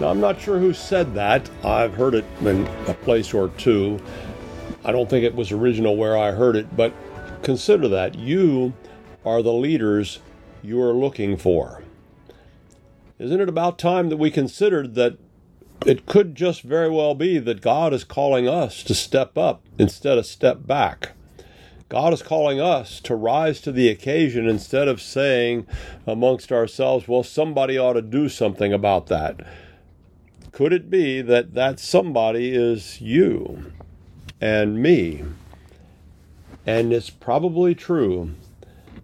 Now, I'm not sure who said that. I've heard it in a place or two. I don't think it was original where I heard it, but consider that. You are the leaders you are looking for. Isn't it about time that we considered that it could just very well be that God is calling us to step up instead of step back? God is calling us to rise to the occasion instead of saying amongst ourselves, well, somebody ought to do something about that. Could it be that that somebody is you and me? And it's probably true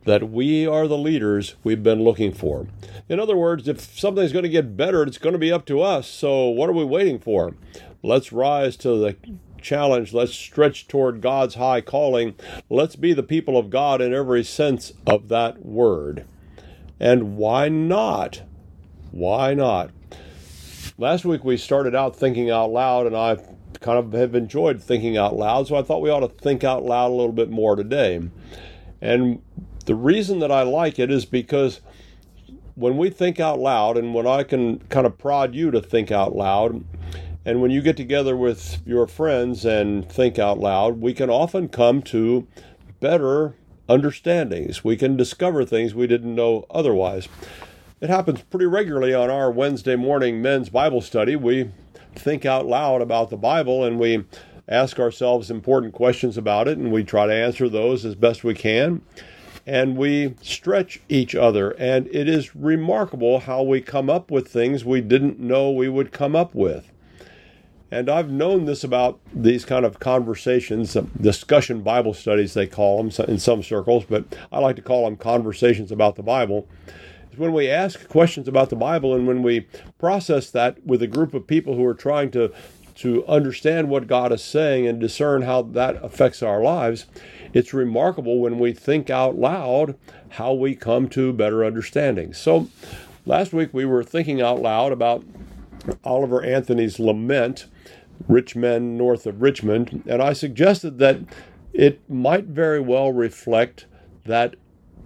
that we are the leaders we've been looking for. In other words, if something's going to get better, it's going to be up to us. So what are we waiting for? Let's rise to the challenge. Let's stretch toward God's high calling. Let's be the people of God in every sense of that word. And why not? Why not? Last week we started out thinking out loud, and I kind of have enjoyed thinking out loud, so I thought we ought to think out loud a little bit more today. And the reason that I like it is because when we think out loud, and when I can kind of prod you to think out loud, and when you get together with your friends and think out loud, we can often come to better understandings. We can discover things we didn't know otherwise. It happens pretty regularly on our Wednesday morning men's Bible study. We think out loud about the Bible and we ask ourselves important questions about it and we try to answer those as best we can. And we stretch each other. And it is remarkable how we come up with things we didn't know we would come up with. And I've known this about these kind of conversations, discussion Bible studies, they call them in some circles, but I like to call them conversations about the Bible. When we ask questions about the Bible and when we process that with a group of people who are trying to, to understand what God is saying and discern how that affects our lives, it's remarkable when we think out loud how we come to better understanding. So last week we were thinking out loud about Oliver Anthony's lament rich men north of Richmond, and I suggested that it might very well reflect that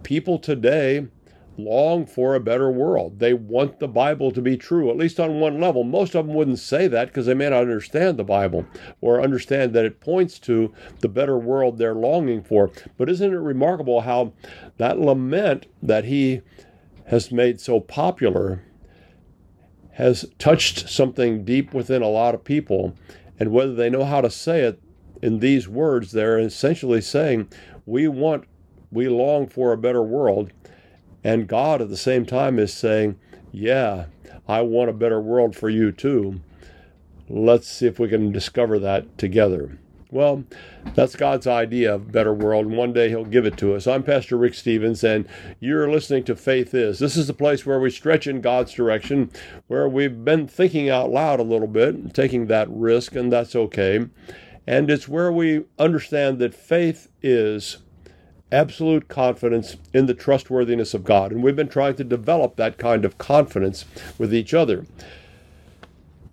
people today long for a better world. They want the Bible to be true, at least on one level. Most of them wouldn't say that because they may not understand the Bible or understand that it points to the better world they're longing for. But isn't it remarkable how that lament that he has made so popular has touched something deep within a lot of people. And whether they know how to say it in these words, they're essentially saying, We want, we long for a better world. And God at the same time is saying, Yeah, I want a better world for you too. Let's see if we can discover that together. Well, that's God's idea of a better world, and one day He'll give it to us. I'm Pastor Rick Stevens, and you're listening to Faith Is. This is the place where we stretch in God's direction, where we've been thinking out loud a little bit, taking that risk, and that's okay. And it's where we understand that faith is absolute confidence in the trustworthiness of God. And we've been trying to develop that kind of confidence with each other.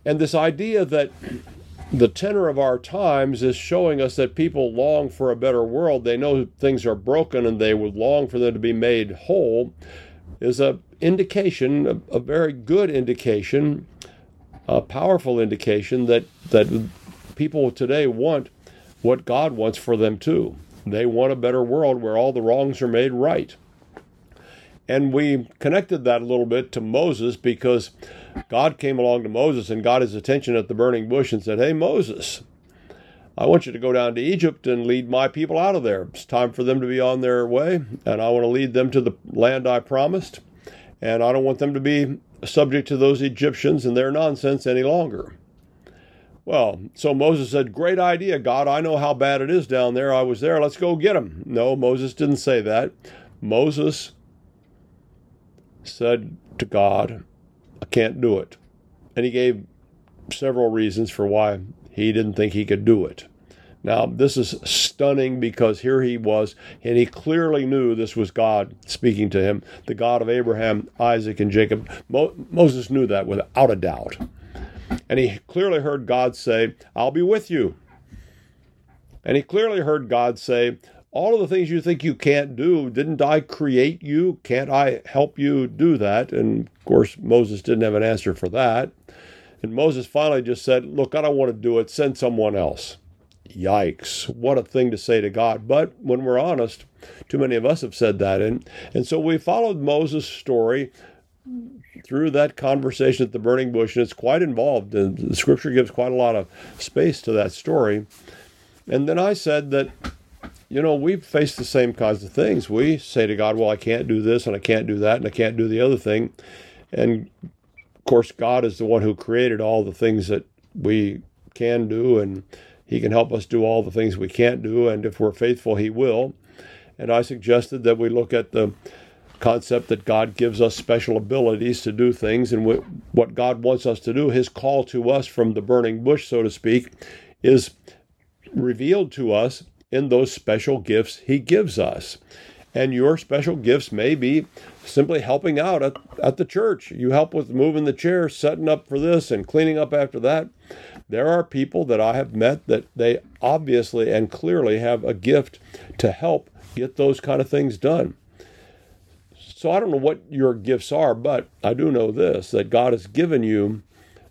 And this idea that the tenor of our times is showing us that people long for a better world. They know things are broken and they would long for them to be made whole. Is a indication, a, a very good indication, a powerful indication that that people today want what God wants for them too. They want a better world where all the wrongs are made right. And we connected that a little bit to Moses because God came along to Moses and got his attention at the burning bush and said, Hey, Moses, I want you to go down to Egypt and lead my people out of there. It's time for them to be on their way, and I want to lead them to the land I promised, and I don't want them to be subject to those Egyptians and their nonsense any longer. Well, so Moses said, Great idea, God. I know how bad it is down there. I was there. Let's go get them. No, Moses didn't say that. Moses said to God, I can't do it. And he gave several reasons for why he didn't think he could do it. Now, this is stunning because here he was, and he clearly knew this was God speaking to him, the God of Abraham, Isaac, and Jacob. Mo- Moses knew that without a doubt. And he clearly heard God say, I'll be with you. And he clearly heard God say, all of the things you think you can't do, didn't I create you? Can't I help you do that? And of course, Moses didn't have an answer for that. And Moses finally just said, Look, I don't want to do it. Send someone else. Yikes. What a thing to say to God. But when we're honest, too many of us have said that. And, and so we followed Moses' story through that conversation at the burning bush, and it's quite involved. And the scripture gives quite a lot of space to that story. And then I said that, you know, we face the same kinds of things. We say to God, well, I can't do this, and I can't do that, and I can't do the other thing. And of course, God is the one who created all the things that we can do, and He can help us do all the things we can't do. And if we're faithful, He will. And I suggested that we look at the concept that God gives us special abilities to do things, and what God wants us to do, His call to us from the burning bush, so to speak, is revealed to us in those special gifts He gives us. And your special gifts may be simply helping out at, at the church. You help with moving the chair, setting up for this, and cleaning up after that. There are people that I have met that they obviously and clearly have a gift to help get those kind of things done. So I don't know what your gifts are, but I do know this that God has given you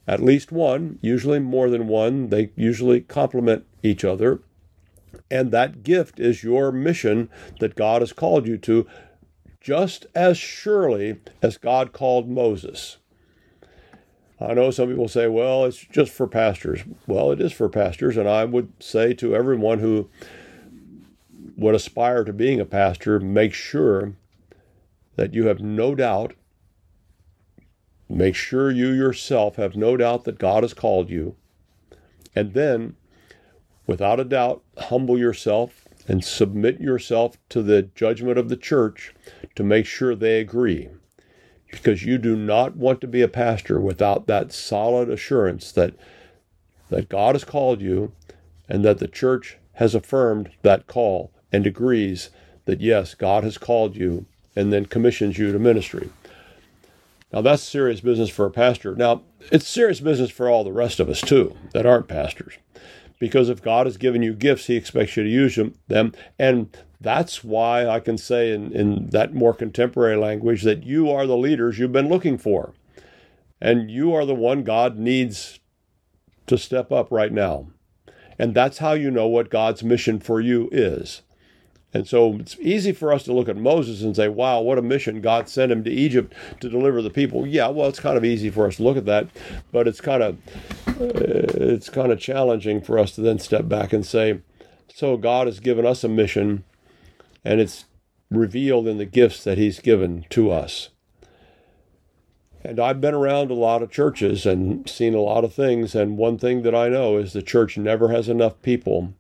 at least one, usually more than one. They usually complement each other. And that gift is your mission that God has called you to, just as surely as God called Moses. I know some people say, well, it's just for pastors. Well, it is for pastors. And I would say to everyone who would aspire to being a pastor, make sure that you have no doubt. Make sure you yourself have no doubt that God has called you. And then, without a doubt, humble yourself and submit yourself to the judgment of the church to make sure they agree. Because you do not want to be a pastor without that solid assurance that, that God has called you and that the church has affirmed that call and agrees that yes, God has called you and then commissions you to ministry. Now, that's serious business for a pastor. Now, it's serious business for all the rest of us, too, that aren't pastors. Because if God has given you gifts, He expects you to use them. And that's why I can say in, in that more contemporary language that you are the leaders you've been looking for. And you are the one God needs to step up right now. And that's how you know what God's mission for you is. And so it's easy for us to look at Moses and say, wow, what a mission. God sent him to Egypt to deliver the people. Yeah, well, it's kind of easy for us to look at that, but it's kind of uh, it's kind of challenging for us to then step back and say, so God has given us a mission and it's revealed in the gifts that he's given to us. And I've been around a lot of churches and seen a lot of things. And one thing that I know is the church never has enough people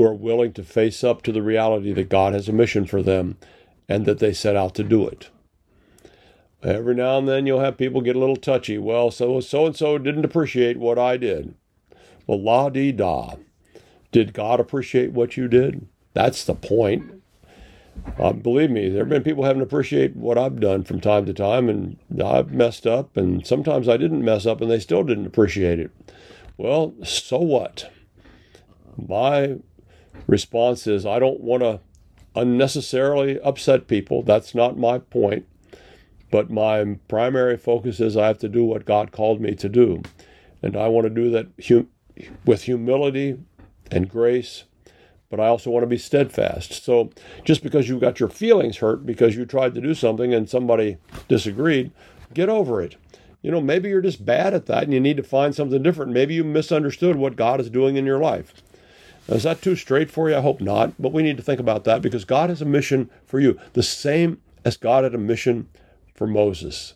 who are willing to face up to the reality that God has a mission for them and that they set out to do it. Every now and then you'll have people get a little touchy. Well, so so and so didn't appreciate what I did. Well, la di da. Did God appreciate what you did? That's the point. Uh, believe me, there have been people having to appreciate what I've done from time to time, and I've messed up, and sometimes I didn't mess up, and they still didn't appreciate it. Well, so what? My response is I don't want to unnecessarily upset people. That's not my point. But my primary focus is I have to do what God called me to do. And I want to do that hum- with humility and grace, but I also want to be steadfast. So just because you got your feelings hurt because you tried to do something and somebody disagreed, get over it. You know, maybe you're just bad at that and you need to find something different. Maybe you misunderstood what God is doing in your life. Is that too straight for you? I hope not, but we need to think about that because God has a mission for you, the same as God had a mission for Moses.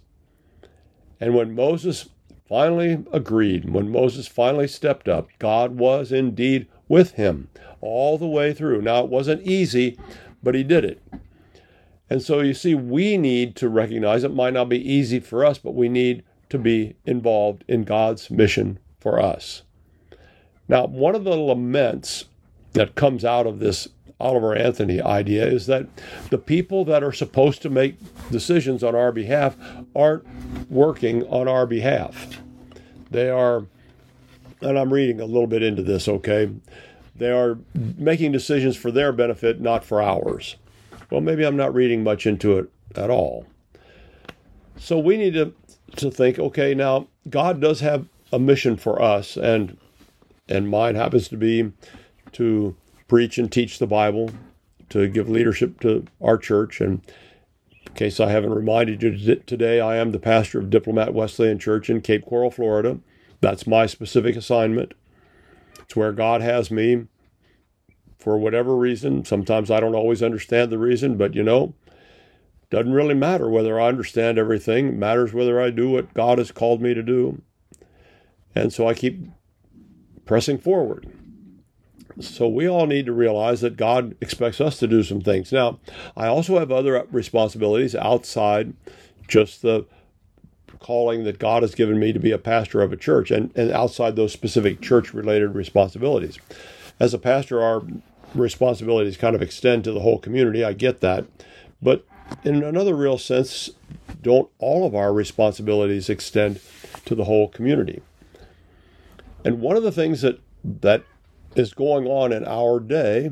And when Moses finally agreed, when Moses finally stepped up, God was indeed with him all the way through. Now, it wasn't easy, but he did it. And so you see, we need to recognize it might not be easy for us, but we need to be involved in God's mission for us. Now, one of the laments that comes out of this Oliver Anthony idea is that the people that are supposed to make decisions on our behalf aren't working on our behalf. They are, and I'm reading a little bit into this, okay? they are making decisions for their benefit, not for ours. Well, maybe I'm not reading much into it at all. So we need to, to think okay, now God does have a mission for us, and and mine happens to be to preach and teach the Bible, to give leadership to our church. And in case I haven't reminded you today, I am the pastor of Diplomat Wesleyan Church in Cape Coral, Florida. That's my specific assignment. It's where God has me for whatever reason. Sometimes I don't always understand the reason, but you know, doesn't really matter whether I understand everything. It matters whether I do what God has called me to do. And so I keep pressing forward. So we all need to realize that God expects us to do some things. Now, I also have other responsibilities outside just the calling that God has given me to be a pastor of a church and, and outside those specific church related responsibilities. As a pastor, our responsibilities kind of extend to the whole community. I get that. But in another real sense, don't all of our responsibilities extend to the whole community? And one of the things that that is going on in our day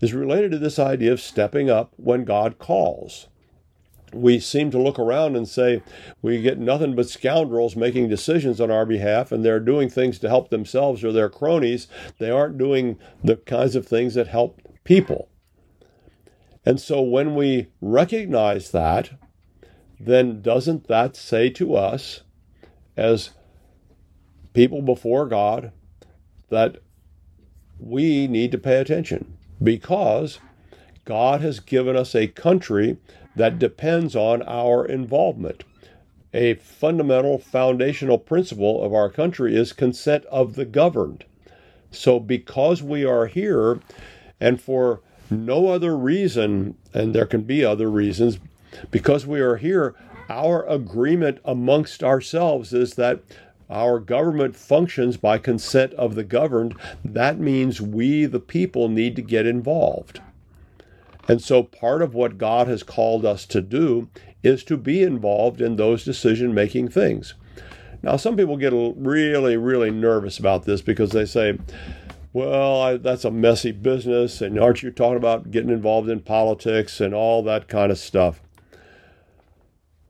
is related to this idea of stepping up when God calls we seem to look around and say we get nothing but scoundrels making decisions on our behalf and they're doing things to help themselves or their cronies. They aren't doing the kinds of things that help people. And so when we recognize that, then doesn't that say to us as people before God that we need to pay attention because God has given us a country that depends on our involvement. A fundamental foundational principle of our country is consent of the governed. So, because we are here, and for no other reason, and there can be other reasons, because we are here, our agreement amongst ourselves is that our government functions by consent of the governed. That means we, the people, need to get involved. And so part of what God has called us to do is to be involved in those decision making things. Now, some people get really, really nervous about this because they say, well, I, that's a messy business, and aren't you talking about getting involved in politics and all that kind of stuff?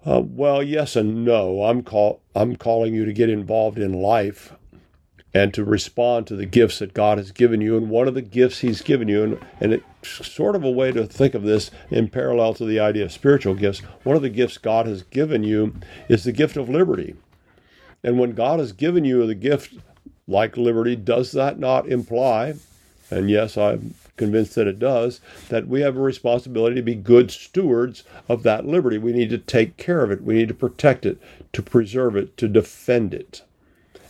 Uh, well, yes and no. I'm call I'm calling you to get involved in life and to respond to the gifts that God has given you. And one of the gifts He's given you, and, and it's sort of a way to think of this in parallel to the idea of spiritual gifts, one of the gifts God has given you is the gift of liberty. And when God has given you the gift like liberty, does that not imply, and yes, I'm convinced that it does, that we have a responsibility to be good stewards of that liberty? We need to take care of it, we need to protect it, to preserve it, to defend it.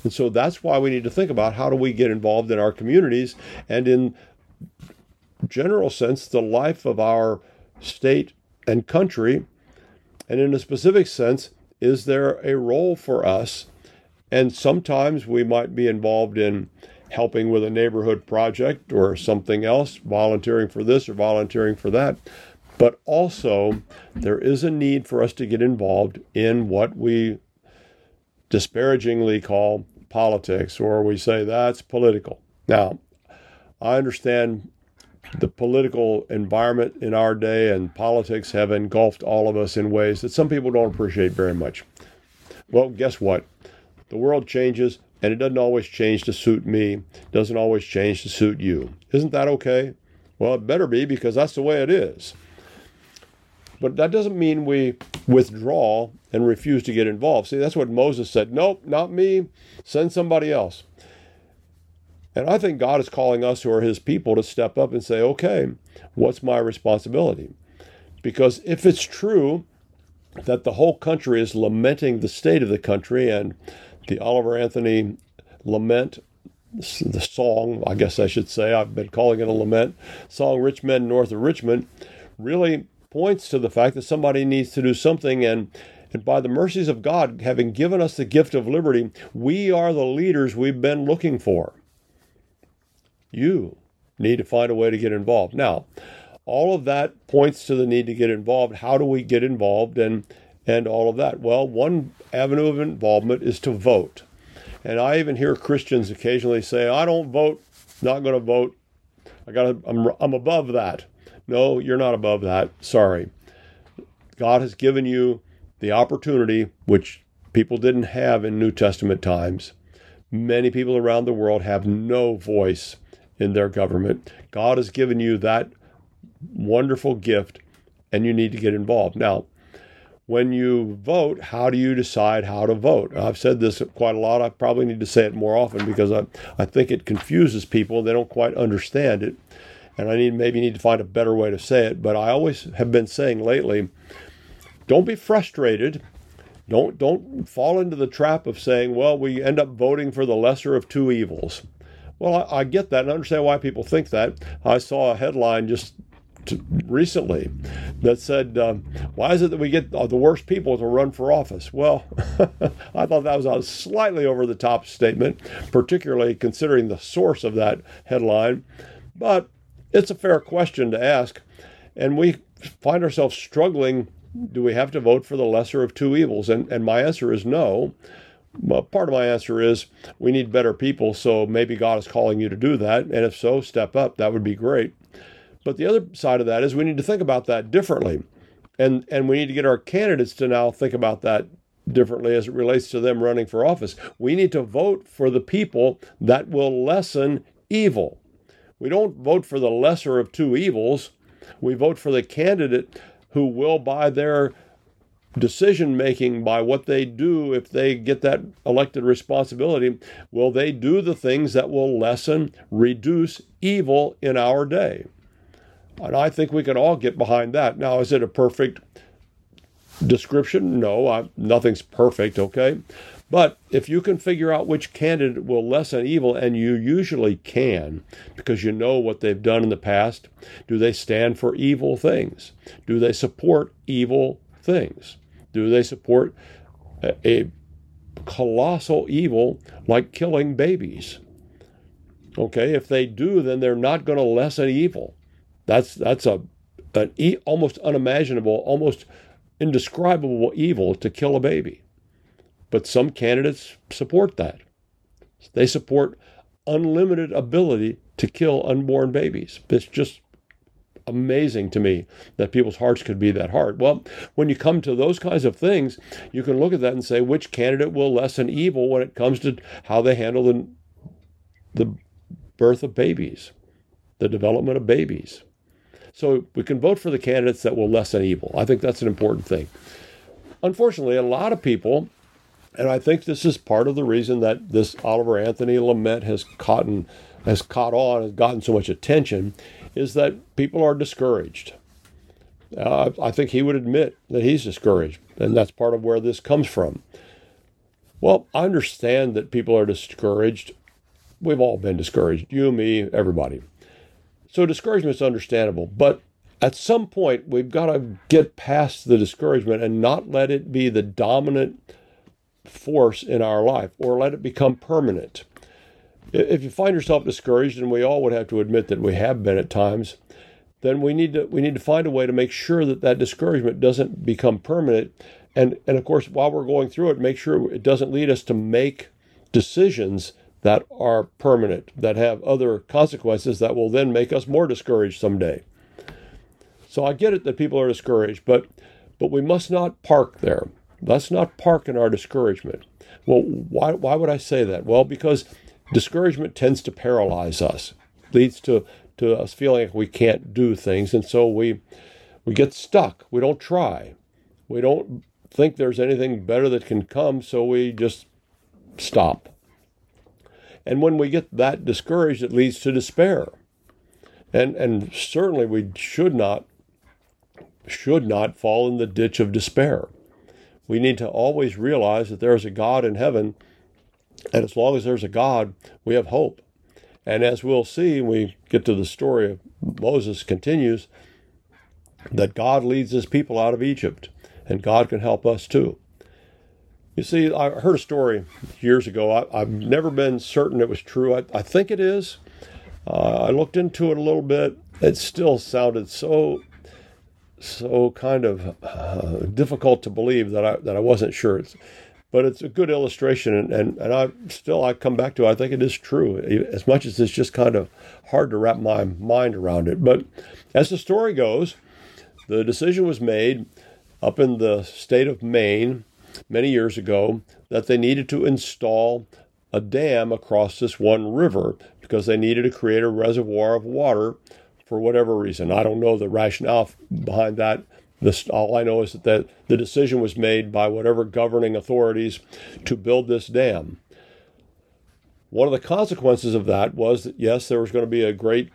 And so that's why we need to think about how do we get involved in our communities and in general sense the life of our state and country. And in a specific sense, is there a role for us? And sometimes we might be involved in helping with a neighborhood project or something else, volunteering for this or volunteering for that. But also, there is a need for us to get involved in what we disparagingly call politics, or we say that's political. Now, I understand the political environment in our day and politics have engulfed all of us in ways that some people don't appreciate very much. Well, guess what? The world changes, and it doesn't always change to suit me, doesn't always change to suit you. Isn't that okay? Well, it better be because that's the way it is. But that doesn't mean we withdraw and refuse to get involved. See, that's what Moses said. Nope, not me. Send somebody else. And I think God is calling us who are his people to step up and say, okay, what's my responsibility? Because if it's true that the whole country is lamenting the state of the country and the Oliver Anthony lament, the song, I guess I should say, I've been calling it a lament, song Rich Men North of Richmond, really points to the fact that somebody needs to do something and and by the mercies of God, having given us the gift of liberty, we are the leaders we've been looking for. You need to find a way to get involved. Now, all of that points to the need to get involved. How do we get involved and and all of that? Well, one avenue of involvement is to vote. And I even hear Christians occasionally say, I don't vote, not going to vote, I got I'm I'm above that. No, you're not above that. Sorry. God has given you the opportunity which people didn't have in New Testament times. Many people around the world have no voice in their government. God has given you that wonderful gift and you need to get involved. Now, when you vote, how do you decide how to vote? I've said this quite a lot. I probably need to say it more often because I, I think it confuses people. They don't quite understand it. And I need maybe need to find a better way to say it. But I always have been saying lately, don't be frustrated. Don't don't fall into the trap of saying, well, we end up voting for the lesser of two evils. Well, I, I get that and I understand why people think that. I saw a headline just recently that said, um, "Why is it that we get the worst people to run for office?" Well, I thought that was a slightly over the top statement, particularly considering the source of that headline. But it's a fair question to ask, and we find ourselves struggling. Do we have to vote for the lesser of two evils? And and my answer is no. Well, part of my answer is we need better people, so maybe God is calling you to do that. And if so, step up. That would be great. But the other side of that is we need to think about that differently. And, and we need to get our candidates to now think about that differently as it relates to them running for office. We need to vote for the people that will lessen evil. We don't vote for the lesser of two evils. We vote for the candidate who will, by their decision making, by what they do, if they get that elected responsibility, will they do the things that will lessen, reduce evil in our day? And I think we can all get behind that. Now, is it a perfect description? No, I, nothing's perfect, okay? But if you can figure out which candidate will lessen evil, and you usually can because you know what they've done in the past, do they stand for evil things? Do they support evil things? Do they support a, a colossal evil like killing babies? Okay, if they do, then they're not going to lessen evil. That's that's a an e- almost unimaginable, almost indescribable evil to kill a baby. But some candidates support that. They support unlimited ability to kill unborn babies. It's just amazing to me that people's hearts could be that hard. Well, when you come to those kinds of things, you can look at that and say which candidate will lessen evil when it comes to how they handle the, the birth of babies, the development of babies. So we can vote for the candidates that will lessen evil. I think that's an important thing. Unfortunately, a lot of people, and I think this is part of the reason that this Oliver Anthony lament has caught, has caught on, has gotten so much attention, is that people are discouraged. Uh, I think he would admit that he's discouraged, and that's part of where this comes from. Well, I understand that people are discouraged. We've all been discouraged. You, me, everybody. So discouragement is understandable, but at some point we've got to get past the discouragement and not let it be the dominant force in our life or let it become permanent. If you find yourself discouraged, and we all would have to admit that we have been at times, then we need to we need to find a way to make sure that that discouragement doesn't become permanent. And and of course, while we're going through it, make sure it doesn't lead us to make decisions that are permanent, that have other consequences that will then make us more discouraged someday. So I get it that people are discouraged, but but we must not park there. Let's not park in our discouragement. Well, why why would I say that? Well, because discouragement tends to paralyze us, leads to to us feeling like we can't do things, and so we we get stuck. We don't try. We don't think there's anything better that can come, so we just stop. And when we get that discouraged, it leads to despair. And, and certainly we should not should not fall in the ditch of despair. We need to always realize that there is a God in heaven, and as long as there's a God, we have hope. And as we'll see we get to the story of Moses continues, that God leads his people out of Egypt, and God can help us too. You see, I heard a story years ago. I, have never been certain it was true. I, I think it is. Uh, I looked into it a little bit. It still sounded so, so kind of uh, difficult to believe that I that I wasn't sure. It's, but it's a good illustration, and, and, and I still I come back to it. I think it is true as much as it's just kind of hard to wrap my mind around it. But as the story goes, the decision was made up in the state of Maine many years ago that they needed to install a dam across this one river because they needed to create a reservoir of water for whatever reason. I don't know the rationale behind that, this, all I know is that the, the decision was made by whatever governing authorities to build this dam. One of the consequences of that was that, yes, there was going to be a great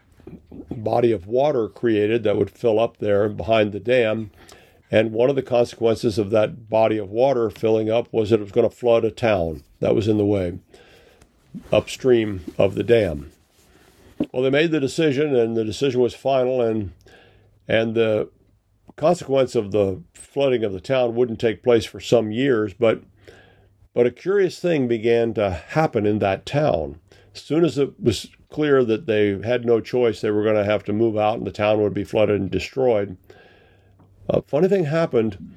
body of water created that would fill up there behind the dam. And one of the consequences of that body of water filling up was that it was going to flood a town that was in the way upstream of the dam. Well, they made the decision, and the decision was final, and and the consequence of the flooding of the town wouldn't take place for some years, but but a curious thing began to happen in that town. As soon as it was clear that they had no choice, they were going to have to move out and the town would be flooded and destroyed. A funny thing happened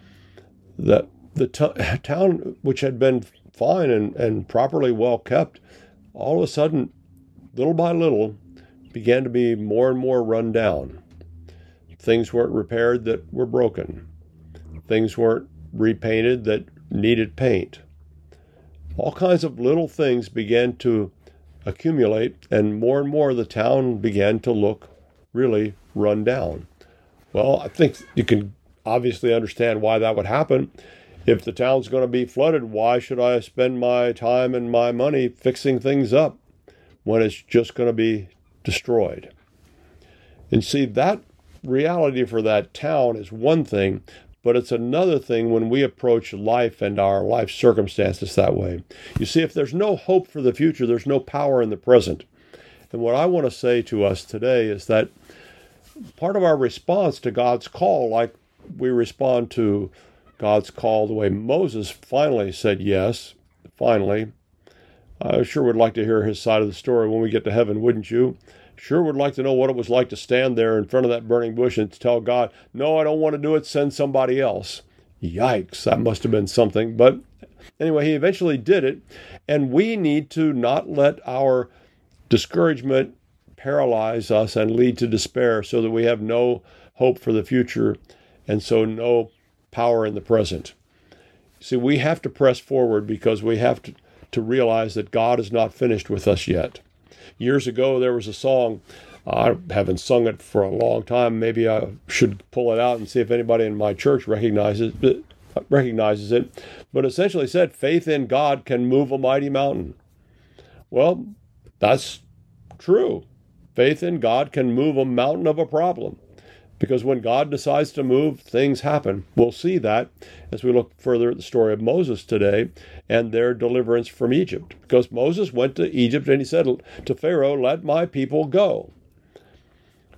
that the t- town, which had been fine and, and properly well kept, all of a sudden, little by little, began to be more and more run down. Things weren't repaired that were broken. Things weren't repainted that needed paint. All kinds of little things began to accumulate, and more and more the town began to look really run down. Well, I think you can obviously understand why that would happen. If the town's going to be flooded, why should I spend my time and my money fixing things up when it's just going to be destroyed? And see, that reality for that town is one thing, but it's another thing when we approach life and our life circumstances that way. You see, if there's no hope for the future, there's no power in the present. And what I want to say to us today is that part of our response to God's call, like we respond to God's call the way Moses finally said yes, finally. I sure would like to hear his side of the story when we get to heaven, wouldn't you? Sure would like to know what it was like to stand there in front of that burning bush and tell God, No, I don't want to do it, send somebody else. Yikes, that must have been something. But anyway, he eventually did it. And we need to not let our discouragement paralyze us and lead to despair so that we have no hope for the future and so no power in the present. See, we have to press forward because we have to, to realize that God is not finished with us yet. Years ago, there was a song. I haven't sung it for a long time. Maybe I should pull it out and see if anybody in my church recognizes it, recognizes it. But essentially said, "Faith in God can move a mighty mountain." Well, that's true. Faith in God can move a mountain of a problem. Because when God decides to move, things happen. We'll see that as we look further at the story of Moses today and their deliverance from Egypt. Because Moses went to Egypt and he said to Pharaoh, Let my people go.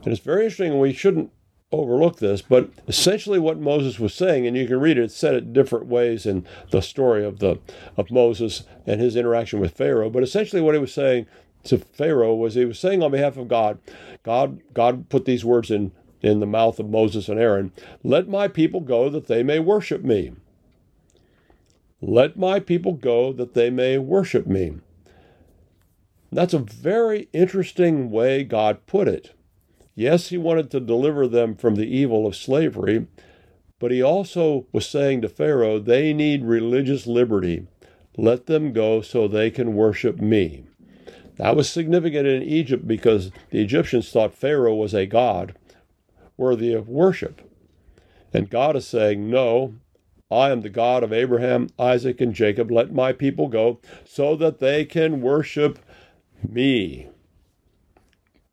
And it's very interesting, and we shouldn't overlook this, but essentially what Moses was saying, and you can read it, it's said it different ways in the story of the of Moses and his interaction with Pharaoh. But essentially what he was saying to Pharaoh was he was saying on behalf of God, God, God put these words in in the mouth of Moses and Aaron, Let my people go that they may worship me. Let my people go that they may worship me. That's a very interesting way God put it. Yes, he wanted to deliver them from the evil of slavery, but he also was saying to Pharaoh, they need religious liberty. Let them go so they can worship me. That was significant in Egypt because the Egyptians thought Pharaoh was a god worthy of worship. And God is saying, No, I am the God of Abraham, Isaac, and Jacob. Let my people go so that they can worship me.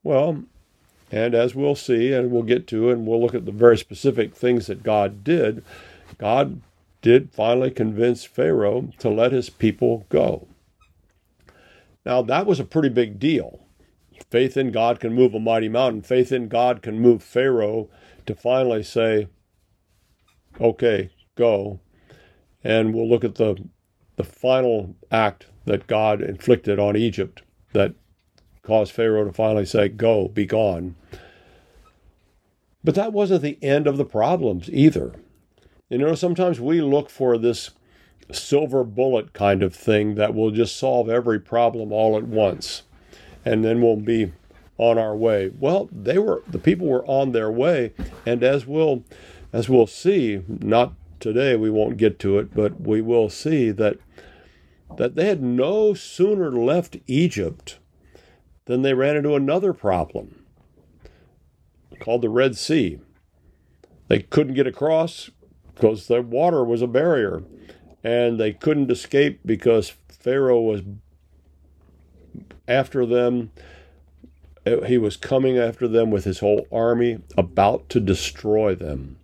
Well, and as we'll see, and we'll get to, and we'll look at the very specific things that God did, God did finally convince Pharaoh to let his people go. Now, that was a pretty big deal. Faith in God can move a mighty mountain. Faith in God can move Pharaoh to finally say, okay, go. And we'll look at the, the final act that God inflicted on Egypt that caused Pharaoh to finally say, go, be gone. But that wasn't the end of the problems either. You know, sometimes we look for this silver bullet kind of thing that will just solve every problem all at once and then we'll be on our way. Well, they were the people were on their way and as we'll as we'll see, not today we won't get to it, but we will see that that they had no sooner left Egypt than they ran into another problem called the Red Sea. They couldn't get across because the water was a barrier, and they couldn't escape because Pharaoh was after them. Uh, he was coming after them with his whole army, about to destroy them,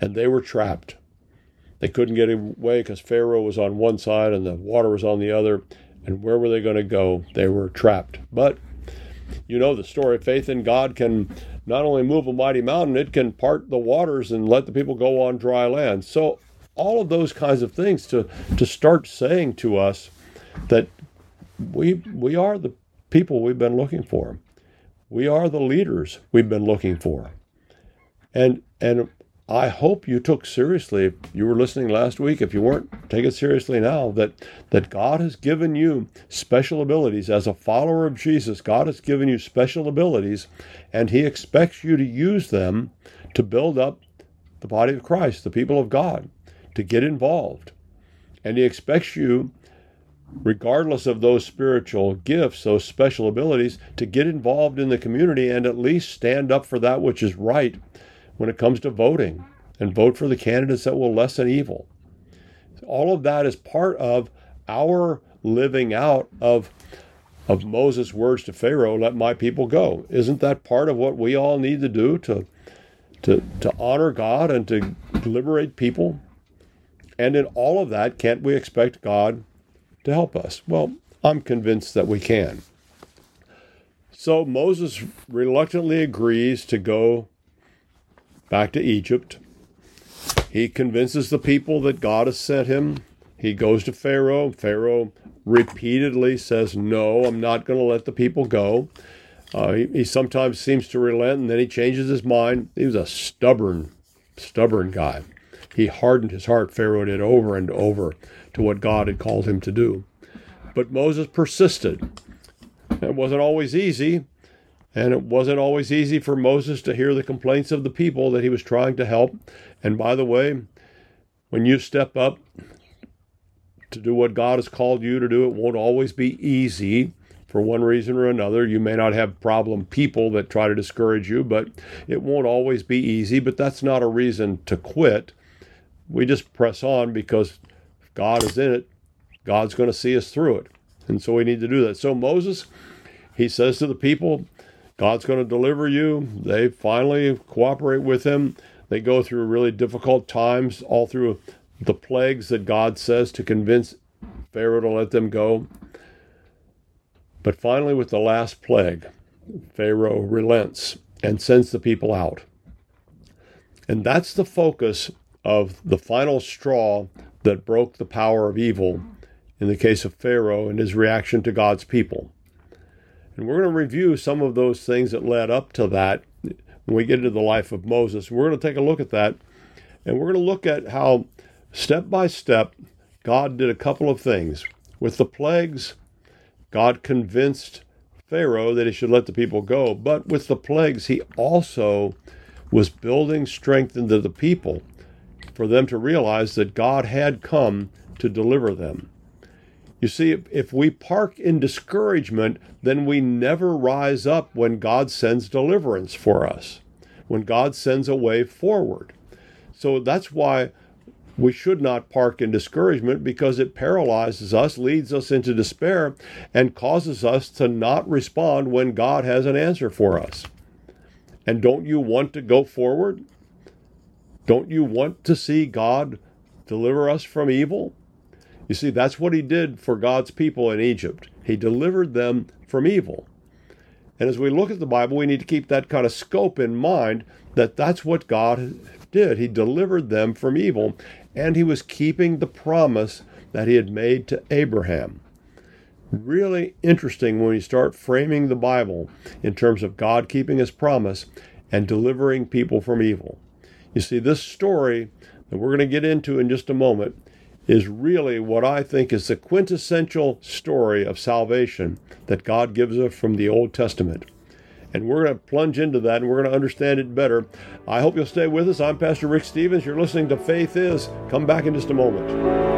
and they were trapped. They couldn't get away because Pharaoh was on one side and the water was on the other. And where were they going to go? They were trapped. But you know the story. Faith in God can not only move a mighty mountain, it can part the waters and let the people go on dry land. So all of those kinds of things to to start saying to us that we we are the people we've been looking for. We are the leaders we've been looking for. And and I hope you took seriously, you were listening last week, if you weren't, take it seriously now, that, that God has given you special abilities. As a follower of Jesus, God has given you special abilities, and He expects you to use them to build up the body of Christ, the people of God, to get involved. And He expects you, regardless of those spiritual gifts, those special abilities, to get involved in the community and at least stand up for that which is right when it comes to voting and vote for the candidates that will lessen evil. All of that is part of our living out of of Moses' words to Pharaoh, let my people go. Isn't that part of what we all need to do to to to honor God and to liberate people? And in all of that, can't we expect God to help us? Well, I'm convinced that we can. So Moses reluctantly agrees to go back to Egypt. He convinces the people that God has sent him. He goes to Pharaoh. Pharaoh repeatedly says, No, I'm not going to let the people go. Uh, he, he sometimes seems to relent and then he changes his mind. He was a stubborn, stubborn guy. He hardened his heart, Pharaoh did, over and over to what God had called him to do. But Moses persisted. It wasn't always easy. And it wasn't always easy for Moses to hear the complaints of the people that he was trying to help. And by the way, when you step up to do what God has called you to do, it won't always be easy for one reason or another. You may not have problem people that try to discourage you, but it won't always be easy. But that's not a reason to quit. We just press on because God is in it. God's going to see us through it. And so we need to do that. So Moses, he says to the people, God's going to deliver you. They finally cooperate with him. They go through really difficult times, all through the plagues that God says to convince Pharaoh to let them go. But finally, with the last plague, Pharaoh relents and sends the people out. And that's the focus of the final straw that broke the power of evil in the case of Pharaoh and his reaction to God's people. And we're going to review some of those things that led up to that when we get into the life of Moses. We're going to take a look at that. And we're going to look at how, step by step, God did a couple of things. With the plagues, God convinced Pharaoh that he should let the people go. But with the plagues, he also was building strength into the people for them to realize that God had come to deliver them. You see, if we park in discouragement, then we never rise up when God sends deliverance for us, when God sends a way forward. So that's why we should not park in discouragement because it paralyzes us, leads us into despair, and causes us to not respond when God has an answer for us. And don't you want to go forward? Don't you want to see God deliver us from evil? You see, that's what he did for God's people in Egypt. He delivered them from evil. And as we look at the Bible, we need to keep that kind of scope in mind that that's what God did. He delivered them from evil, and he was keeping the promise that he had made to Abraham. Really interesting when you start framing the Bible in terms of God keeping his promise and delivering people from evil. You see, this story that we're going to get into in just a moment is really what I think is the quintessential story of salvation that God gives us from the Old Testament. And we're going to plunge into that and we're going to understand it better. I hope you'll stay with us. I'm Pastor Rick Stevens. You're listening to Faith Is. Come back in just a moment.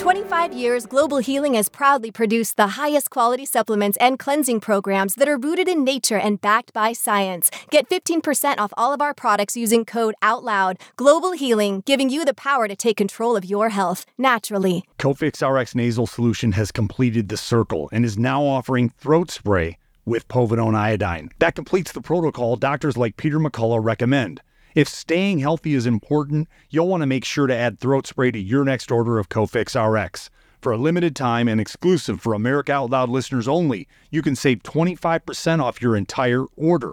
25 years, Global Healing has proudly produced the highest quality supplements and cleansing programs that are rooted in nature and backed by science. Get 15% off all of our products using code OUTLOUD. Global Healing, giving you the power to take control of your health naturally. Cofix RX nasal solution has completed the circle and is now offering throat spray with povidone iodine. That completes the protocol doctors like Peter McCullough recommend. If staying healthy is important, you'll want to make sure to add throat spray to your next order of Cofix RX. For a limited time and exclusive for America Out Loud listeners only, you can save 25% off your entire order.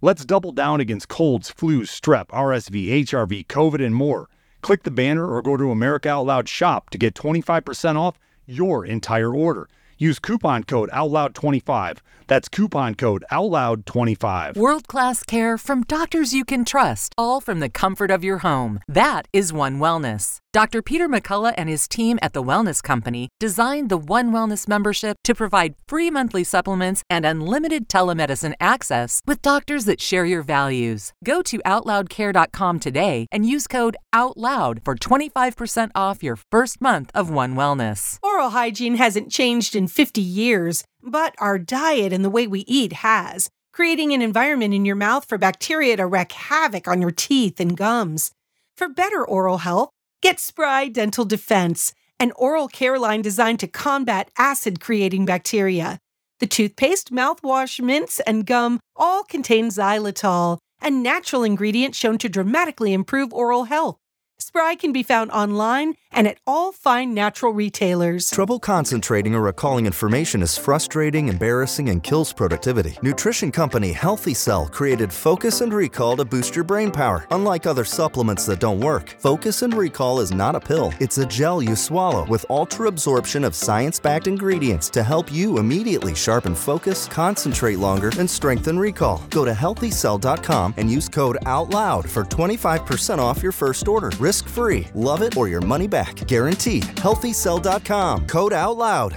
Let's double down against colds, flus, strep, RSV, HRV, COVID, and more. Click the banner or go to America Out Loud shop to get 25% off your entire order. Use coupon code OUTLOUD25. That's coupon code OUTLOUD25. World class care from doctors you can trust, all from the comfort of your home. That is One Wellness. Dr. Peter McCullough and his team at The Wellness Company designed the One Wellness membership to provide free monthly supplements and unlimited telemedicine access with doctors that share your values. Go to OutLoudCare.com today and use code OUTLOUD for 25% off your first month of One Wellness. Oral hygiene hasn't changed in 50 years, but our diet and the way we eat has, creating an environment in your mouth for bacteria to wreak havoc on your teeth and gums. For better oral health, get Spry Dental Defense, an oral care line designed to combat acid creating bacteria. The toothpaste, mouthwash, mints, and gum all contain xylitol, a natural ingredient shown to dramatically improve oral health. Spry can be found online and at all fine natural retailers. Trouble concentrating or recalling information is frustrating, embarrassing, and kills productivity. Nutrition company Healthy Cell created Focus and Recall to boost your brain power. Unlike other supplements that don't work, Focus and Recall is not a pill. It's a gel you swallow with ultra absorption of science backed ingredients to help you immediately sharpen focus, concentrate longer, and strengthen recall. Go to healthycell.com and use code OUTLOUD for 25% off your first order. Risk free. Love it or your money back. Guaranteed. HealthyCell.com. Code out loud.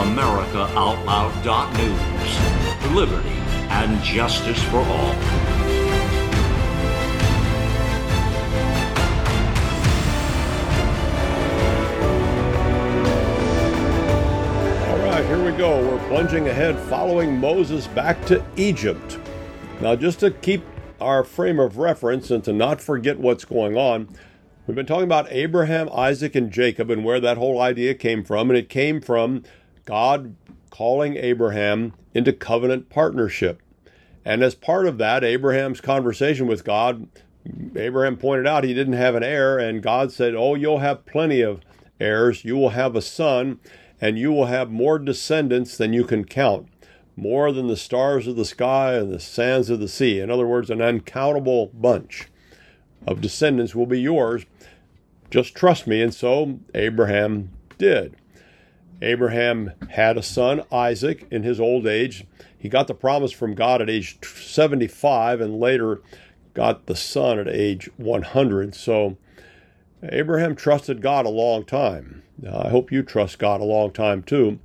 AmericaOutloud.news. Liberty and justice for all. All right, here we go. We're plunging ahead, following Moses back to Egypt. Now, just to keep our frame of reference and to not forget what's going on, we've been talking about Abraham, Isaac, and Jacob and where that whole idea came from. And it came from God calling Abraham into covenant partnership. And as part of that, Abraham's conversation with God, Abraham pointed out he didn't have an heir, and God said, Oh, you'll have plenty of heirs. You will have a son, and you will have more descendants than you can count, more than the stars of the sky and the sands of the sea. In other words, an uncountable bunch of descendants will be yours. Just trust me. And so Abraham did. Abraham had a son, Isaac, in his old age. He got the promise from God at age 75 and later got the son at age 100. So Abraham trusted God a long time. I hope you trust God a long time too.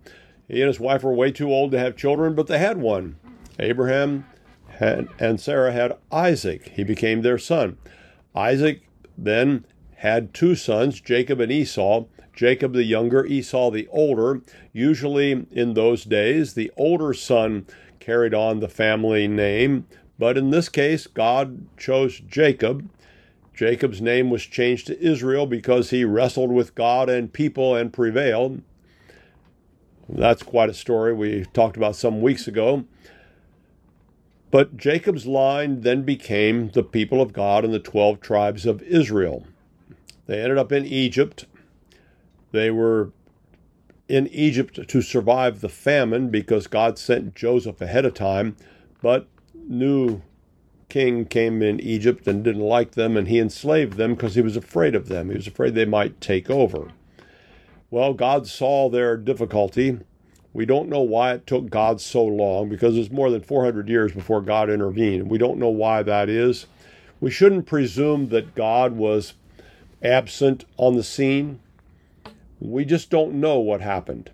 He and his wife were way too old to have children, but they had one. Abraham had, and Sarah had Isaac. He became their son. Isaac then had two sons, Jacob and Esau. Jacob the younger, Esau the older. Usually in those days, the older son carried on the family name, but in this case, God chose Jacob. Jacob's name was changed to Israel because he wrestled with God and people and prevailed. That's quite a story we talked about some weeks ago. But Jacob's line then became the people of God and the 12 tribes of Israel. They ended up in Egypt. They were in Egypt to survive the famine because God sent Joseph ahead of time, but new king came in Egypt and didn't like them and he enslaved them because he was afraid of them. He was afraid they might take over. Well, God saw their difficulty. We don't know why it took God so long because it's more than 400 years before God intervened. We don't know why that is. We shouldn't presume that God was absent on the scene. We just don't know what happened.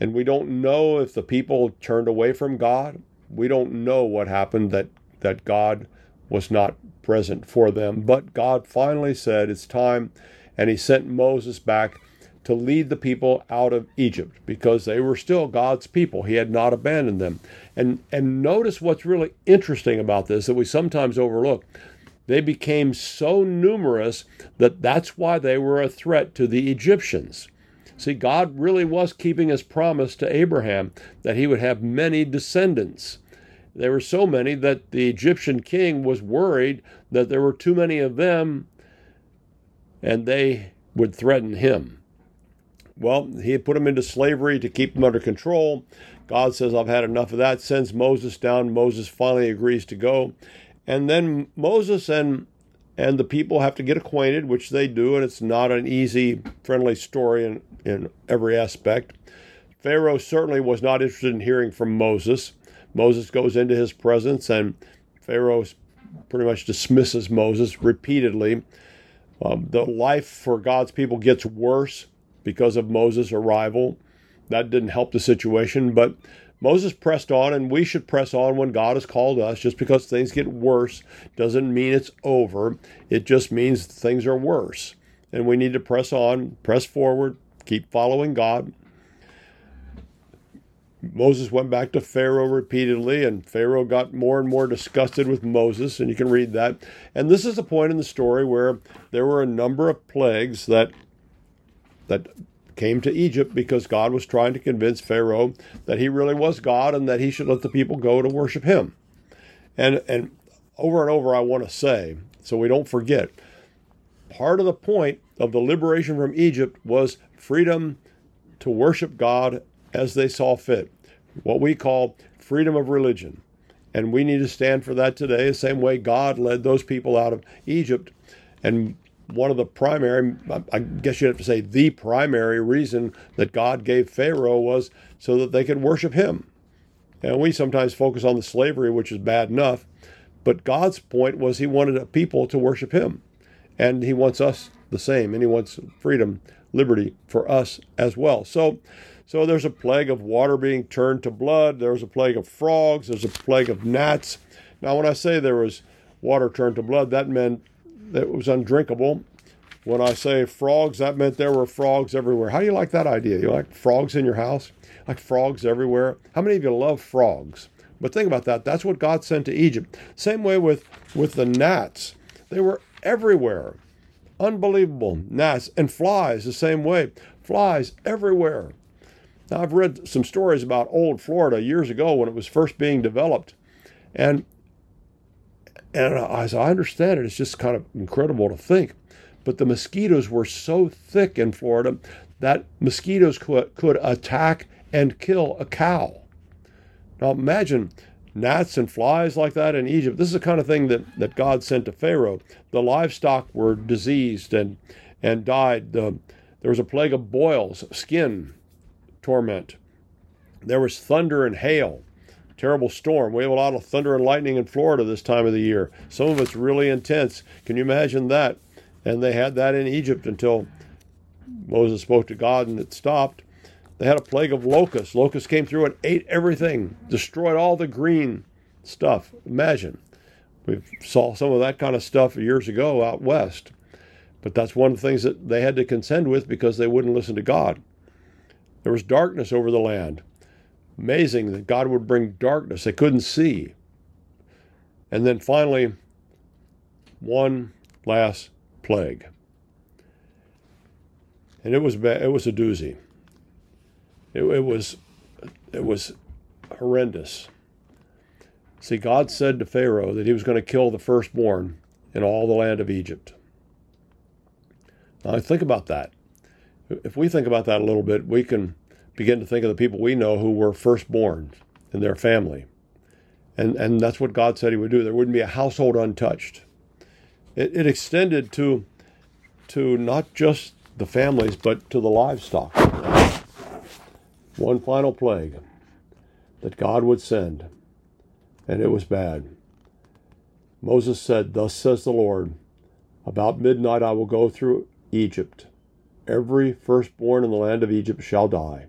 And we don't know if the people turned away from God. We don't know what happened that, that God was not present for them. But God finally said, It's time. And he sent Moses back to lead the people out of Egypt because they were still God's people. He had not abandoned them. And, and notice what's really interesting about this that we sometimes overlook. They became so numerous that that's why they were a threat to the Egyptians. See, God really was keeping his promise to Abraham that he would have many descendants. There were so many that the Egyptian king was worried that there were too many of them and they would threaten him. Well, he put them into slavery to keep them under control. God says, I've had enough of that, sends Moses down. Moses finally agrees to go. And then Moses and and the people have to get acquainted, which they do, and it's not an easy, friendly story in, in every aspect. Pharaoh certainly was not interested in hearing from Moses. Moses goes into his presence, and Pharaoh pretty much dismisses Moses repeatedly. Um, the life for God's people gets worse because of Moses' arrival. That didn't help the situation, but Moses pressed on, and we should press on when God has called us. Just because things get worse doesn't mean it's over. It just means things are worse. And we need to press on, press forward, keep following God. Moses went back to Pharaoh repeatedly, and Pharaoh got more and more disgusted with Moses, and you can read that. And this is the point in the story where there were a number of plagues that that came to Egypt because God was trying to convince Pharaoh that he really was God and that he should let the people go to worship him. And and over and over I want to say, so we don't forget, part of the point of the liberation from Egypt was freedom to worship God as they saw fit. What we call freedom of religion. And we need to stand for that today, the same way God led those people out of Egypt and one of the primary, I guess you'd have to say the primary reason that God gave Pharaoh was so that they could worship him. And we sometimes focus on the slavery, which is bad enough, but God's point was he wanted a people to worship him. And he wants us the same, and he wants freedom, liberty for us as well. So, so there's a plague of water being turned to blood. there's a plague of frogs. There's a plague of gnats. Now, when I say there was water turned to blood, that meant that was undrinkable. When I say frogs, that meant there were frogs everywhere. How do you like that idea? You like frogs in your house? Like frogs everywhere? How many of you love frogs? But think about that. That's what God sent to Egypt. Same way with, with the gnats. They were everywhere. Unbelievable. Gnats and flies the same way. Flies everywhere. Now, I've read some stories about old Florida years ago when it was first being developed. And and as I understand it, it's just kind of incredible to think. But the mosquitoes were so thick in Florida that mosquitoes could, could attack and kill a cow. Now imagine gnats and flies like that in Egypt. This is the kind of thing that, that God sent to Pharaoh. The livestock were diseased and, and died. The, there was a plague of boils, skin torment. There was thunder and hail terrible storm. We have a lot of thunder and lightning in Florida this time of the year. Some of it's really intense. Can you imagine that? And they had that in Egypt until Moses spoke to God and it stopped. They had a plague of locusts. Locusts came through and ate everything, destroyed all the green stuff. Imagine. We saw some of that kind of stuff years ago out west. But that's one of the things that they had to contend with because they wouldn't listen to God. There was darkness over the land. Amazing that God would bring darkness they couldn't see. And then finally, one last plague. And it was it was a doozy. It, it was it was horrendous. See, God said to Pharaoh that he was going to kill the firstborn in all the land of Egypt. Now, think about that. If we think about that a little bit, we can begin to think of the people we know who were firstborn in their family. And, and that's what God said he would do. There wouldn't be a household untouched. It, it extended to, to not just the families, but to the livestock. One final plague that God would send, and it was bad. Moses said, Thus says the Lord, about midnight I will go through Egypt. Every firstborn in the land of Egypt shall die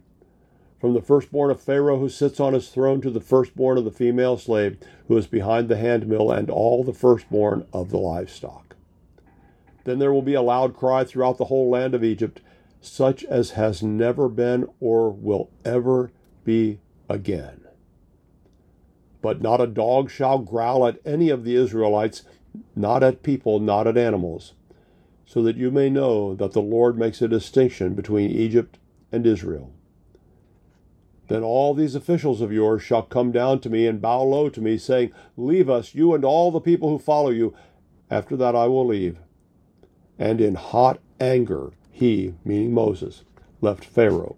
from the firstborn of Pharaoh who sits on his throne to the firstborn of the female slave who is behind the handmill, and all the firstborn of the livestock. Then there will be a loud cry throughout the whole land of Egypt, such as has never been or will ever be again. But not a dog shall growl at any of the Israelites, not at people, not at animals, so that you may know that the Lord makes a distinction between Egypt and Israel. Then all these officials of yours shall come down to me and bow low to me, saying, Leave us, you and all the people who follow you. After that I will leave. And in hot anger, he, meaning Moses, left Pharaoh.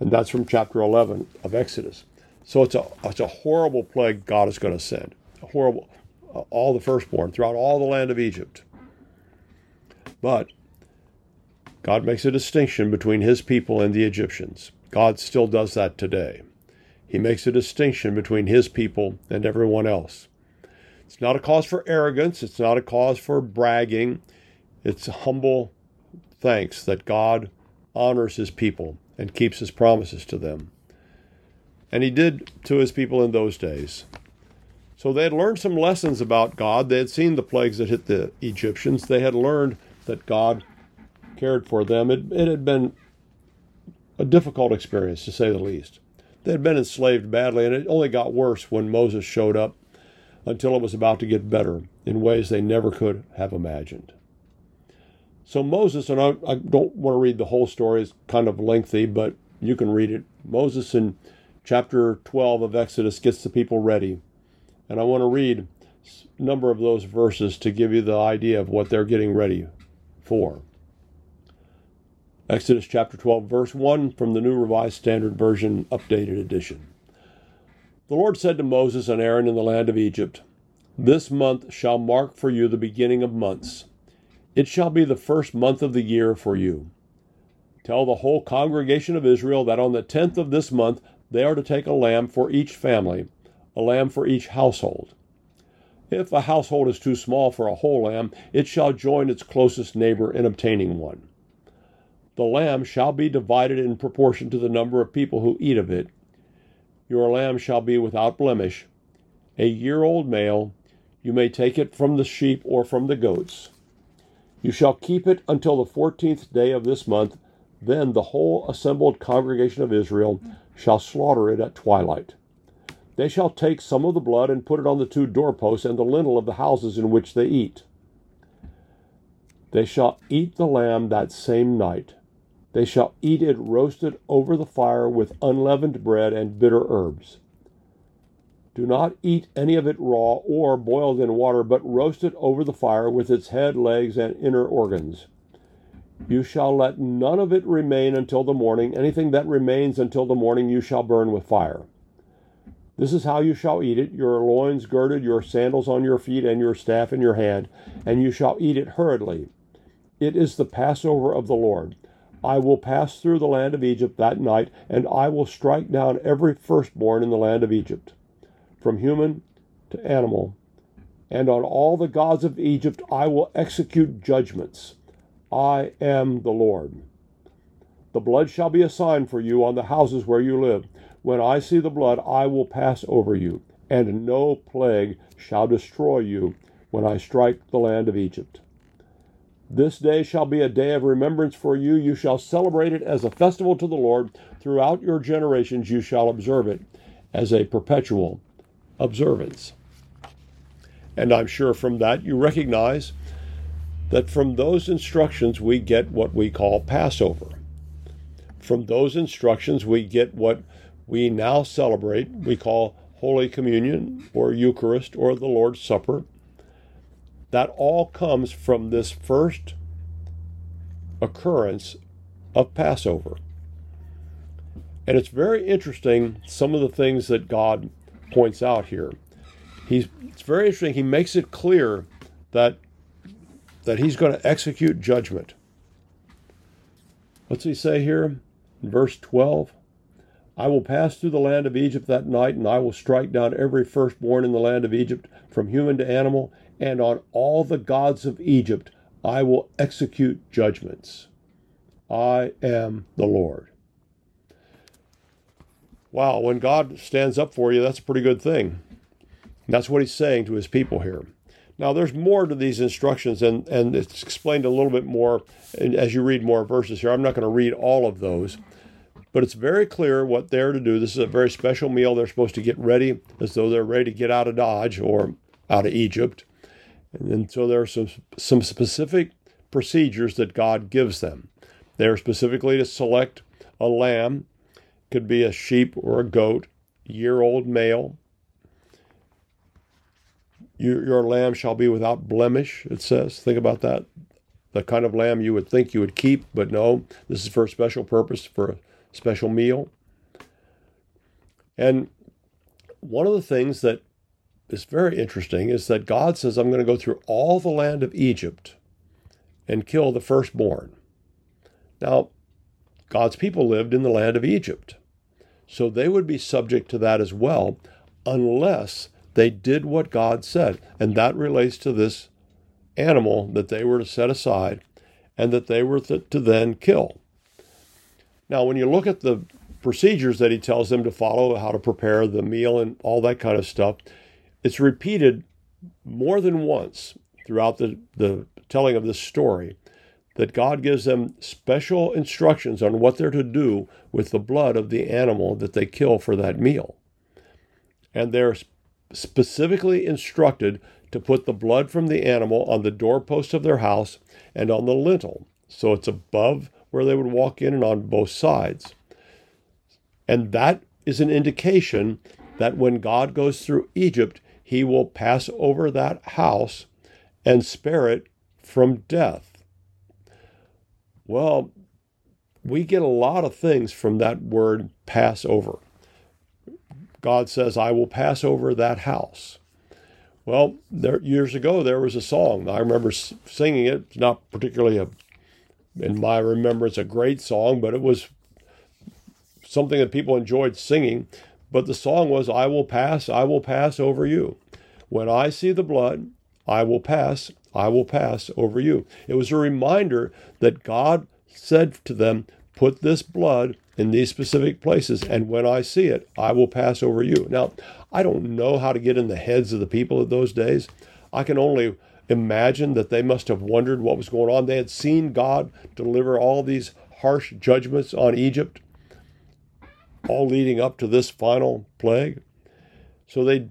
And that's from chapter 11 of Exodus. So it's a, it's a horrible plague God is going to send. A horrible, uh, all the firstborn throughout all the land of Egypt. But God makes a distinction between his people and the Egyptians. God still does that today. He makes a distinction between his people and everyone else. It's not a cause for arrogance, it's not a cause for bragging. It's humble thanks that God honors his people and keeps his promises to them. And he did to his people in those days. So they had learned some lessons about God. They had seen the plagues that hit the Egyptians. They had learned that God cared for them. It, it had been a difficult experience, to say the least. They had been enslaved badly, and it only got worse when Moses showed up until it was about to get better in ways they never could have imagined. So, Moses, and I, I don't want to read the whole story, it's kind of lengthy, but you can read it. Moses in chapter 12 of Exodus gets the people ready. And I want to read a number of those verses to give you the idea of what they're getting ready for. Exodus chapter 12, verse 1 from the New Revised Standard Version, updated edition. The Lord said to Moses and Aaron in the land of Egypt, This month shall mark for you the beginning of months. It shall be the first month of the year for you. Tell the whole congregation of Israel that on the tenth of this month they are to take a lamb for each family, a lamb for each household. If a household is too small for a whole lamb, it shall join its closest neighbor in obtaining one. The lamb shall be divided in proportion to the number of people who eat of it. Your lamb shall be without blemish, a year old male. You may take it from the sheep or from the goats. You shall keep it until the fourteenth day of this month. Then the whole assembled congregation of Israel shall slaughter it at twilight. They shall take some of the blood and put it on the two doorposts and the lintel of the houses in which they eat. They shall eat the lamb that same night. They shall eat it roasted over the fire with unleavened bread and bitter herbs. Do not eat any of it raw or boiled in water, but roast it over the fire with its head, legs, and inner organs. You shall let none of it remain until the morning. Anything that remains until the morning you shall burn with fire. This is how you shall eat it your loins girded, your sandals on your feet, and your staff in your hand, and you shall eat it hurriedly. It is the Passover of the Lord. I will pass through the land of Egypt that night, and I will strike down every firstborn in the land of Egypt, from human to animal. And on all the gods of Egypt I will execute judgments. I am the Lord. The blood shall be a sign for you on the houses where you live. When I see the blood, I will pass over you, and no plague shall destroy you when I strike the land of Egypt. This day shall be a day of remembrance for you. You shall celebrate it as a festival to the Lord. Throughout your generations you shall observe it as a perpetual observance. And I'm sure from that you recognize that from those instructions we get what we call Passover. From those instructions we get what we now celebrate, we call Holy Communion or Eucharist or the Lord's Supper, that all comes from this first occurrence of Passover. And it's very interesting some of the things that God points out here. He's, it's very interesting. He makes it clear that, that he's going to execute judgment. What's he say here in verse 12? I will pass through the land of Egypt that night, and I will strike down every firstborn in the land of Egypt, from human to animal, and on all the gods of Egypt I will execute judgments. I am the Lord. Wow, when God stands up for you, that's a pretty good thing. That's what he's saying to his people here. Now, there's more to these instructions, and, and it's explained a little bit more as you read more verses here. I'm not going to read all of those, but it's very clear what they're to do. This is a very special meal. They're supposed to get ready as though they're ready to get out of Dodge or out of Egypt. And, so there are some, some specific procedures that God gives them. They're specifically to select a lamb, could be a sheep or a goat, year old male. Your, your lamb shall be without blemish, it says. Think about that. The kind of lamb you would think you would keep, but no, this is for a special purpose, for a special meal. And one of the things that is very interesting is that God says, I'm going to go through all the land of Egypt and kill the firstborn. Now, God's people lived in the land of Egypt, so they would be subject to that as well, unless they did what God said. And that relates to this animal that they were to set aside and that they were to, to then kill. Now, when you look at the procedures that he tells them to follow, how to prepare the meal and all that kind of stuff, it's repeated more than once throughout the, the telling of this story that God gives them special instructions on what they're to do with the blood of the animal that they kill for that meal. And they're specifically instructed to put the blood from the animal on the doorpost of their house and on the lintel. So it's above where they would walk in and on both sides. And that is an indication that when God goes through Egypt, he will pass over that house and spare it from death. Well, we get a lot of things from that word pass over. God says, I will pass over that house. Well, there, years ago, there was a song. I remember singing it. It's not particularly, a, in my remembrance, a great song, but it was something that people enjoyed singing. But the song was, I will pass, I will pass over you. When I see the blood, I will pass, I will pass over you. It was a reminder that God said to them, Put this blood in these specific places, and when I see it, I will pass over you. Now, I don't know how to get in the heads of the people of those days. I can only imagine that they must have wondered what was going on. They had seen God deliver all these harsh judgments on Egypt, all leading up to this final plague. So they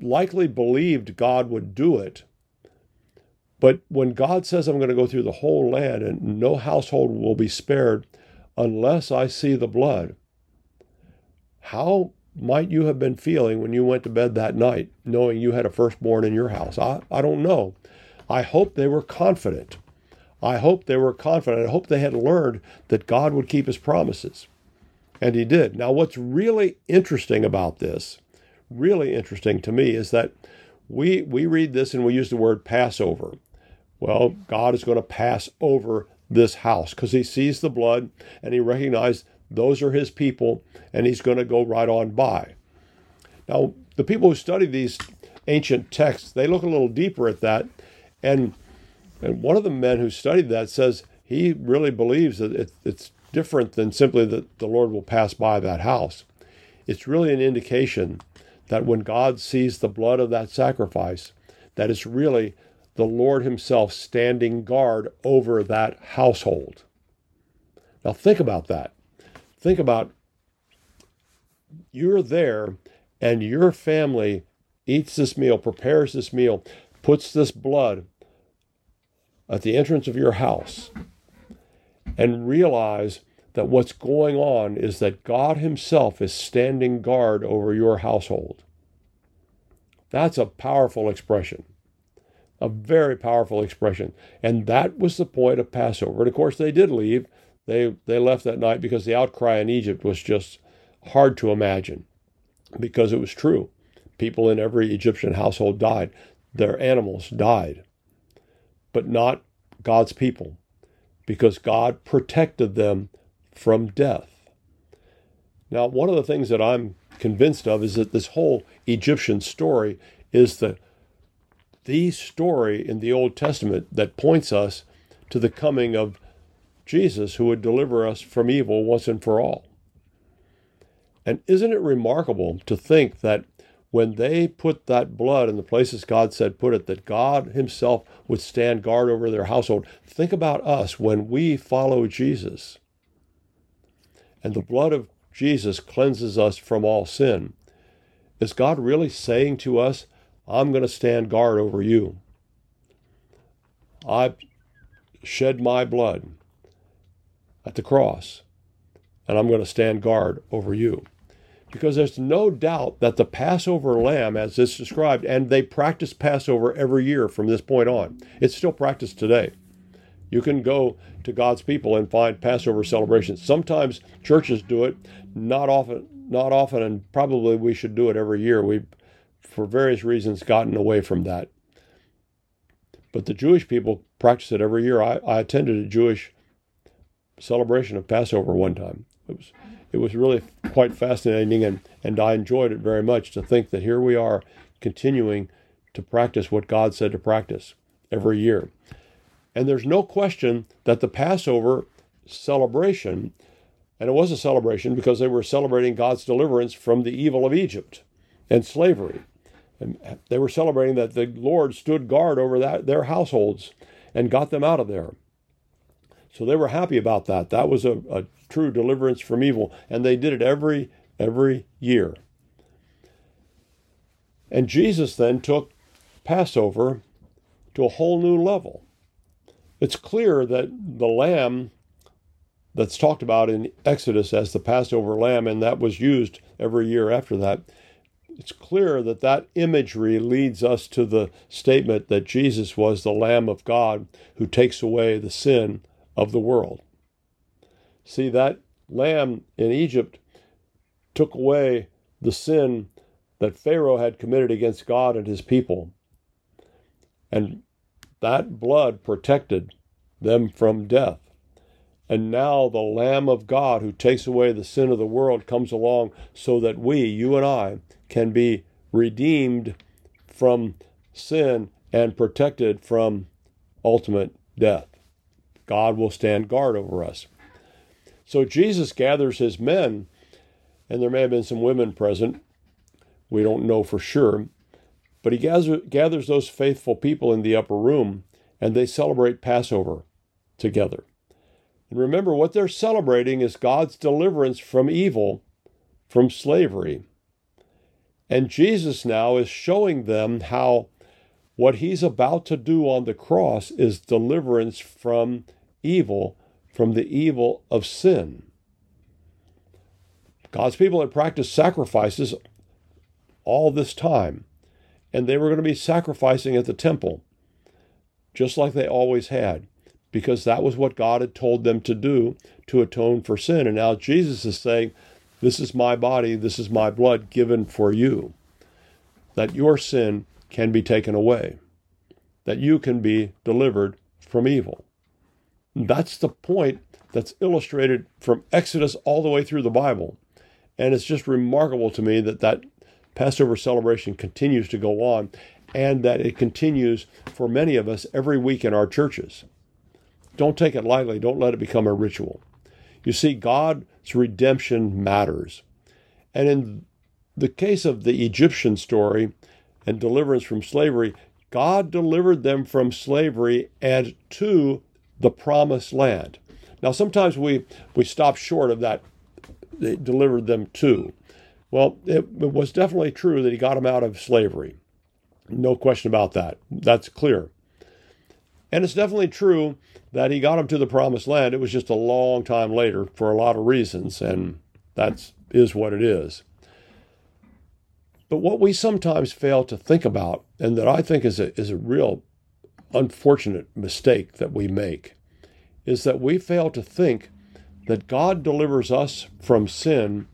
likely believed God would do it. But when God says, I'm going to go through the whole land and no household will be spared unless I see the blood, how might you have been feeling when you went to bed that night, knowing you had a firstborn in your house? I, I don't know. I hope they were confident. I hope they were confident. I hope they had learned that God would keep his promises. And he did. Now, what's really interesting about this really interesting to me is that we we read this and we use the word Passover. Well, God is going to pass over this house because he sees the blood and he recognizes those are his people and he's going to go right on by. Now, the people who study these ancient texts, they look a little deeper at that and and one of the men who studied that says he really believes that it, it's different than simply that the Lord will pass by that house. It's really an indication that when God sees the blood of that sacrifice, that it's really the Lord Himself standing guard over that household. Now, think about that. Think about you're there and your family eats this meal, prepares this meal, puts this blood at the entrance of your house, and realize that what's going on is that God Himself is standing guard over your household. That's a powerful expression. A very powerful expression. And that was the point of Passover. And of course, they did leave. They, they left that night because the outcry in Egypt was just hard to imagine because it was true. People in every Egyptian household died, their animals died, but not God's people because God protected them from death. Now, one of the things that I'm convinced of is that this whole Egyptian story is the the story in the Old Testament that points us to the coming of Jesus who would deliver us from evil once and for all. And isn't it remarkable to think that when they put that blood in the places God said put it, that God Himself would stand guard over their household? Think about us when we follow Jesus. And the blood of Jesus cleanses us from all sin. Is God really saying to us, I'm going to stand guard over you? I've shed my blood at the cross, and I'm going to stand guard over you because there's no doubt that the Passover lamb, as it's described, and they practice Passover every year from this point on. It's still practiced today. You can go to God's people and find Passover celebrations. Sometimes churches do it, not often, not often, and probably we should do it every year. We've, for various reasons, gotten away from that. But the Jewish people practice it every year. I, I attended a Jewish celebration of Passover one time. It was it was really quite fascinating, and, and I enjoyed it very much to think that here we are continuing to practice what God said to practice every year. And there's no question that the Passover celebration, and it was a celebration because they were celebrating God's deliverance from the evil of Egypt and slavery. And they were celebrating that the Lord stood guard over that, their households and got them out of there. So they were happy about that. That was a, a true deliverance from evil. And they did it every every year. And Jesus then took Passover to a whole new level. It's clear that the lamb that's talked about in Exodus as the Passover lamb, and that was used every year after that, it's clear that that imagery leads us to the statement that Jesus was the Lamb of God who takes away the sin of the world. See, that lamb in Egypt took away the sin that Pharaoh had committed against God and his people. And that blood protected them from death. And now the Lamb of God who takes away the sin of the world comes along so that we, you and I, can be redeemed from sin and protected from ultimate death. God will stand guard over us. So Jesus gathers his men, and there may have been some women present. We don't know for sure. But he gather, gathers those faithful people in the upper room, and they celebrate Passover together. And remember, what they're celebrating is God's deliverance from evil, from slavery. And Jesus now is showing them how what he's about to do on the cross is deliverance from evil from the evil of sin. God's people had practiced sacrifices all this time, and they were going to be sacrificing at the temple, just like they always had, because that was what God had told them to do to atone for sin. And now Jesus is saying, This is my body, this is my blood given for you, that your sin can be taken away, that you can be delivered from evil. That's the point that's illustrated from Exodus all the way through the Bible. And it's just remarkable to me that that Passover celebration continues to go on and that it continues for many of us every week in our churches. Don't take it lightly, don't let it become a ritual. You see, God's redemption matters. And in the case of the Egyptian story and deliverance from slavery, God delivered them from slavery and to the promised land. Now, sometimes we, we stop short of that, they delivered them to. Well, it, it was definitely true that he got them out of slavery. No question about that. That's clear. And it's definitely true that he got them to the promised land. It was just a long time later for a lot of reasons, and that's is what it is. But what we sometimes fail to think about, and that I think is a, is a real unfortunate mistake that we make, is that we fail to think that God delivers us from sin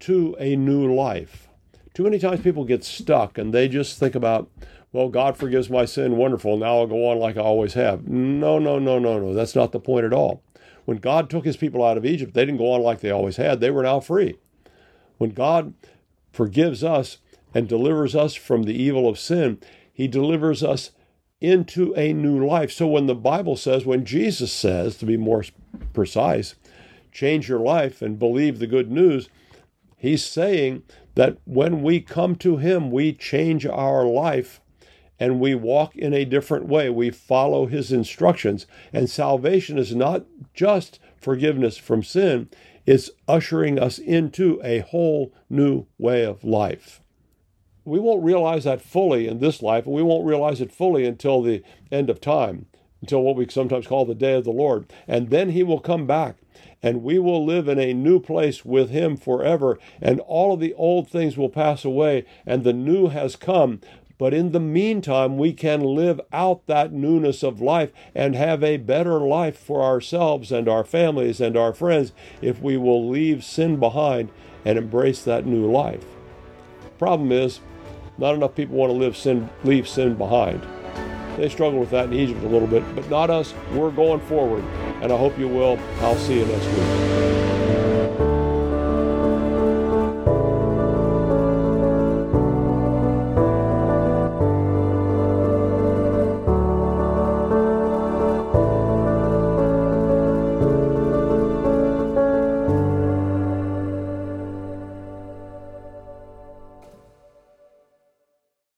to a new life. Too many times people get stuck and they just think about, well, God forgives my sin, wonderful, now I'll go on like I always have. No, no, no, no, no. That's not the point at all. When God took his people out of Egypt, they didn't go on like they always had. They were now free. When God forgives us and delivers us from the evil of sin, he delivers us into a new life. So when the Bible says, when Jesus says, to be more precise, change your life and believe the good news, he's saying that when we come to him, we change our life and we walk in a different way. We follow his instructions. And salvation is not just forgiveness from sin, it's ushering us into a whole new way of life. We won't realize that fully in this life, and we won't realize it fully until the end of time, until what we sometimes call the day of the Lord. And then he will come back, and we will live in a new place with him forever, and all of the old things will pass away, and the new has come. But in the meantime, we can live out that newness of life and have a better life for ourselves and our families and our friends if we will leave sin behind and embrace that new life. Problem is, not enough people want to live sin, leave sin behind. They struggle with that in Egypt a little bit, but not us. We're going forward, and I hope you will. I'll see you next week.